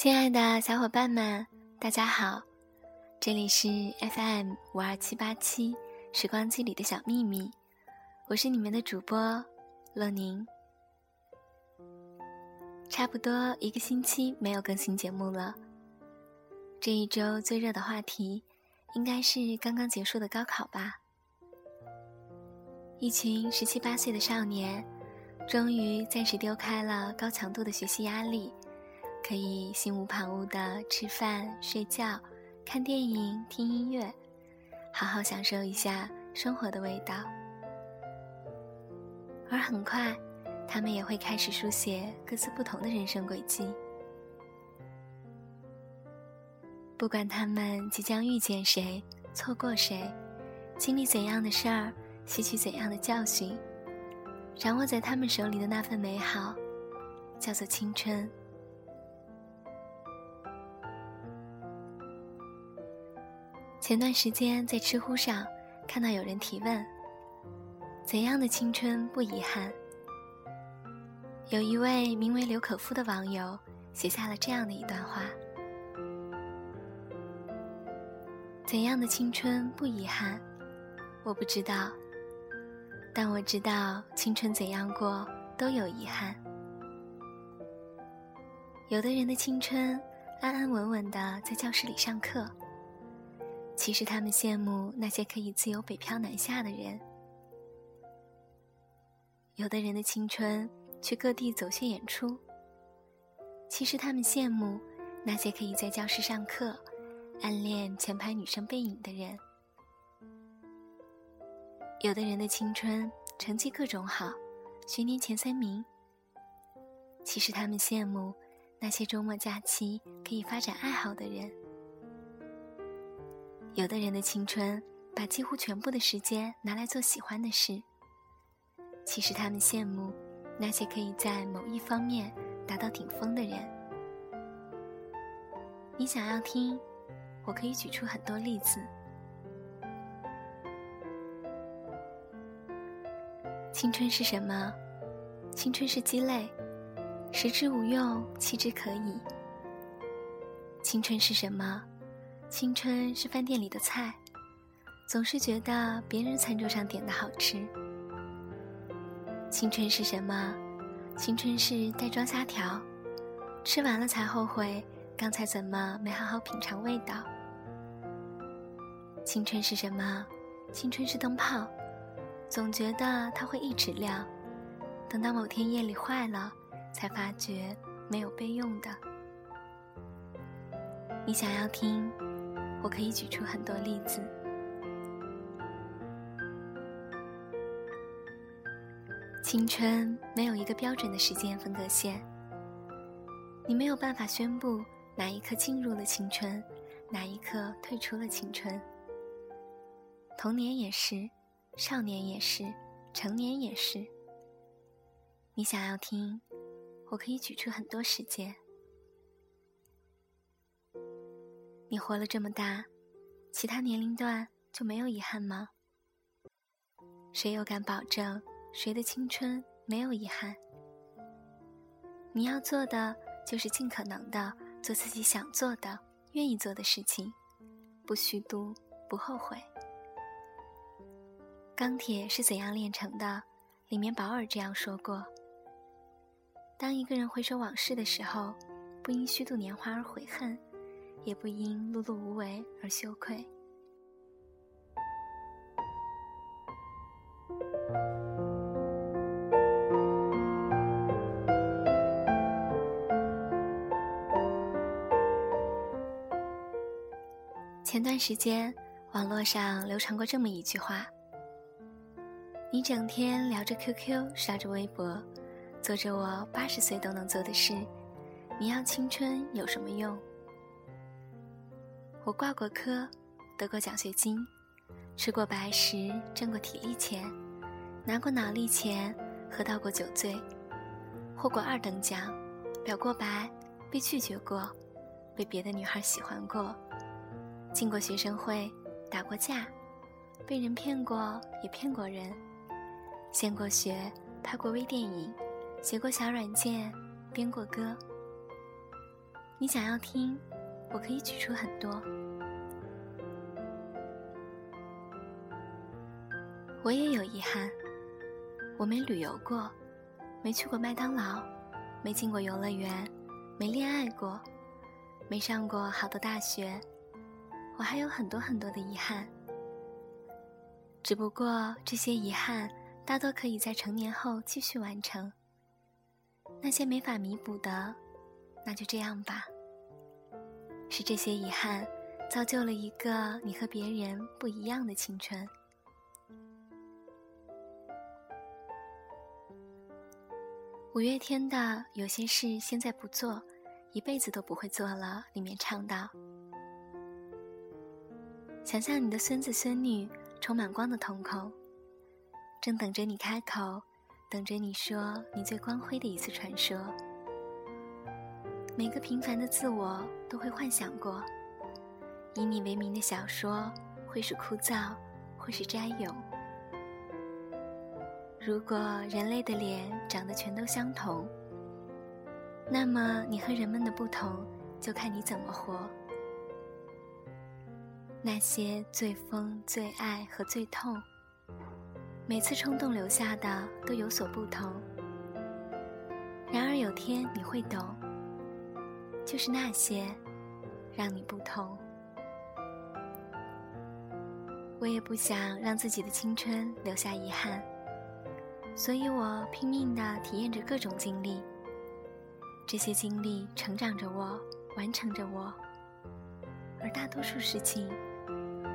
亲爱的小伙伴们，大家好，这里是 FM 五二七八七时光机里的小秘密，我是你们的主播乐宁。差不多一个星期没有更新节目了，这一周最热的话题应该是刚刚结束的高考吧？一群十七八岁的少年，终于暂时丢开了高强度的学习压力。可以心无旁骛的吃饭、睡觉、看电影、听音乐，好好享受一下生活的味道。而很快，他们也会开始书写各自不同的人生轨迹。不管他们即将遇见谁、错过谁，经历怎样的事儿、吸取怎样的教训，掌握在他们手里的那份美好，叫做青春。前段时间在知乎上看到有人提问：“怎样的青春不遗憾？”有一位名为刘可夫的网友写下了这样的一段话：“怎样的青春不遗憾？我不知道，但我知道青春怎样过都有遗憾。有的人的青春安安稳稳的在教室里上课。”其实他们羡慕那些可以自由北漂南下的人。有的人的青春去各地走穴演出。其实他们羡慕那些可以在教室上课，暗恋前排女生背影的人。有的人的青春成绩各种好，学年前三名。其实他们羡慕那些周末假期可以发展爱好的人。有的人的青春，把几乎全部的时间拿来做喜欢的事。其实他们羡慕那些可以在某一方面达到顶峰的人。你想要听，我可以举出很多例子。青春是什么？青春是鸡肋，食之无用，弃之可以。青春是什么？青春是饭店里的菜，总是觉得别人餐桌上点的好吃。青春是什么？青春是袋装虾条，吃完了才后悔刚才怎么没好好品尝味道。青春是什么？青春是灯泡，总觉得它会一直亮，等到某天夜里坏了，才发觉没有备用的。你想要听？我可以举出很多例子。青春没有一个标准的时间分隔线，你没有办法宣布哪一刻进入了青春，哪一刻退出了青春。童年也是，少年也是，成年也是。你想要听，我可以举出很多时间。你活了这么大，其他年龄段就没有遗憾吗？谁又敢保证谁的青春没有遗憾？你要做的就是尽可能的做自己想做的、愿意做的事情，不虚度，不后悔。钢铁是怎样炼成的？里面保尔这样说过：当一个人回首往事的时候，不因虚度年华而悔恨。也不因碌碌无为而羞愧。前段时间，网络上流传过这么一句话：“你整天聊着 QQ，刷着微博，做着我八十岁都能做的事，你要青春有什么用？”我挂过科，得过奖学金，吃过白食，挣过体力钱，拿过脑力钱，喝到过酒醉，获过二等奖，表过白，被拒绝过，被别的女孩喜欢过，进过学生会，打过架，被人骗过，也骗过人，献过血，拍过微电影，写过小软件，编过歌。你想要听，我可以举出很多。我也有遗憾，我没旅游过，没去过麦当劳，没进过游乐园，没恋爱过，没上过好的大学，我还有很多很多的遗憾。只不过这些遗憾大多可以在成年后继续完成。那些没法弥补的。那就这样吧。是这些遗憾，造就了一个你和别人不一样的青春。五月天的《有些事现在不做，一辈子都不会做了》里面唱道：“想象你的孙子孙女充满光的瞳孔，正等着你开口，等着你说你最光辉的一次传说。”每个平凡的自我都会幻想过，以你为名的小说会是枯燥，会是摘咏。如果人类的脸长得全都相同，那么你和人们的不同就看你怎么活。那些最疯、最爱和最痛，每次冲动留下的都有所不同。然而有天你会懂。就是那些让你不同。我也不想让自己的青春留下遗憾，所以我拼命的体验着各种经历。这些经历成长着我，完成着我。而大多数事情，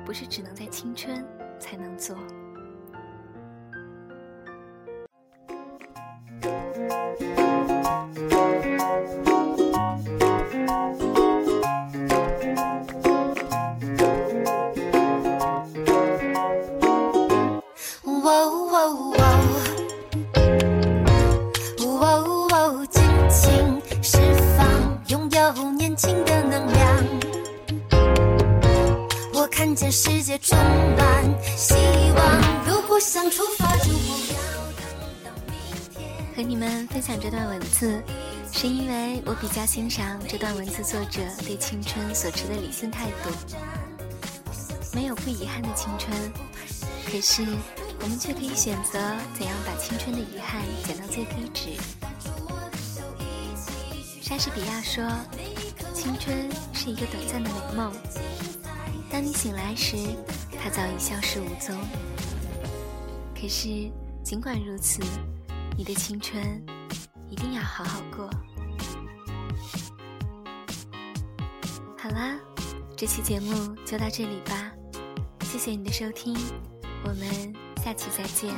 不是只能在青春才能做。情释放，拥有年轻的能量。我看见世界充满希望，如果想出发，就不要等到明天。和你们分享这段文字，是因为我比较欣赏这段文字作者对青春所持的理性态度。没有不遗憾的青春，可是我们却可以选择怎样把青春的遗憾减到最低值。莎士比亚说：“青春是一个短暂的美梦。”当你醒来时，它早已消失无踪。可是，尽管如此，你的青春一定要好好过。好啦，这期节目就到这里吧，谢谢你的收听，我们下期再见。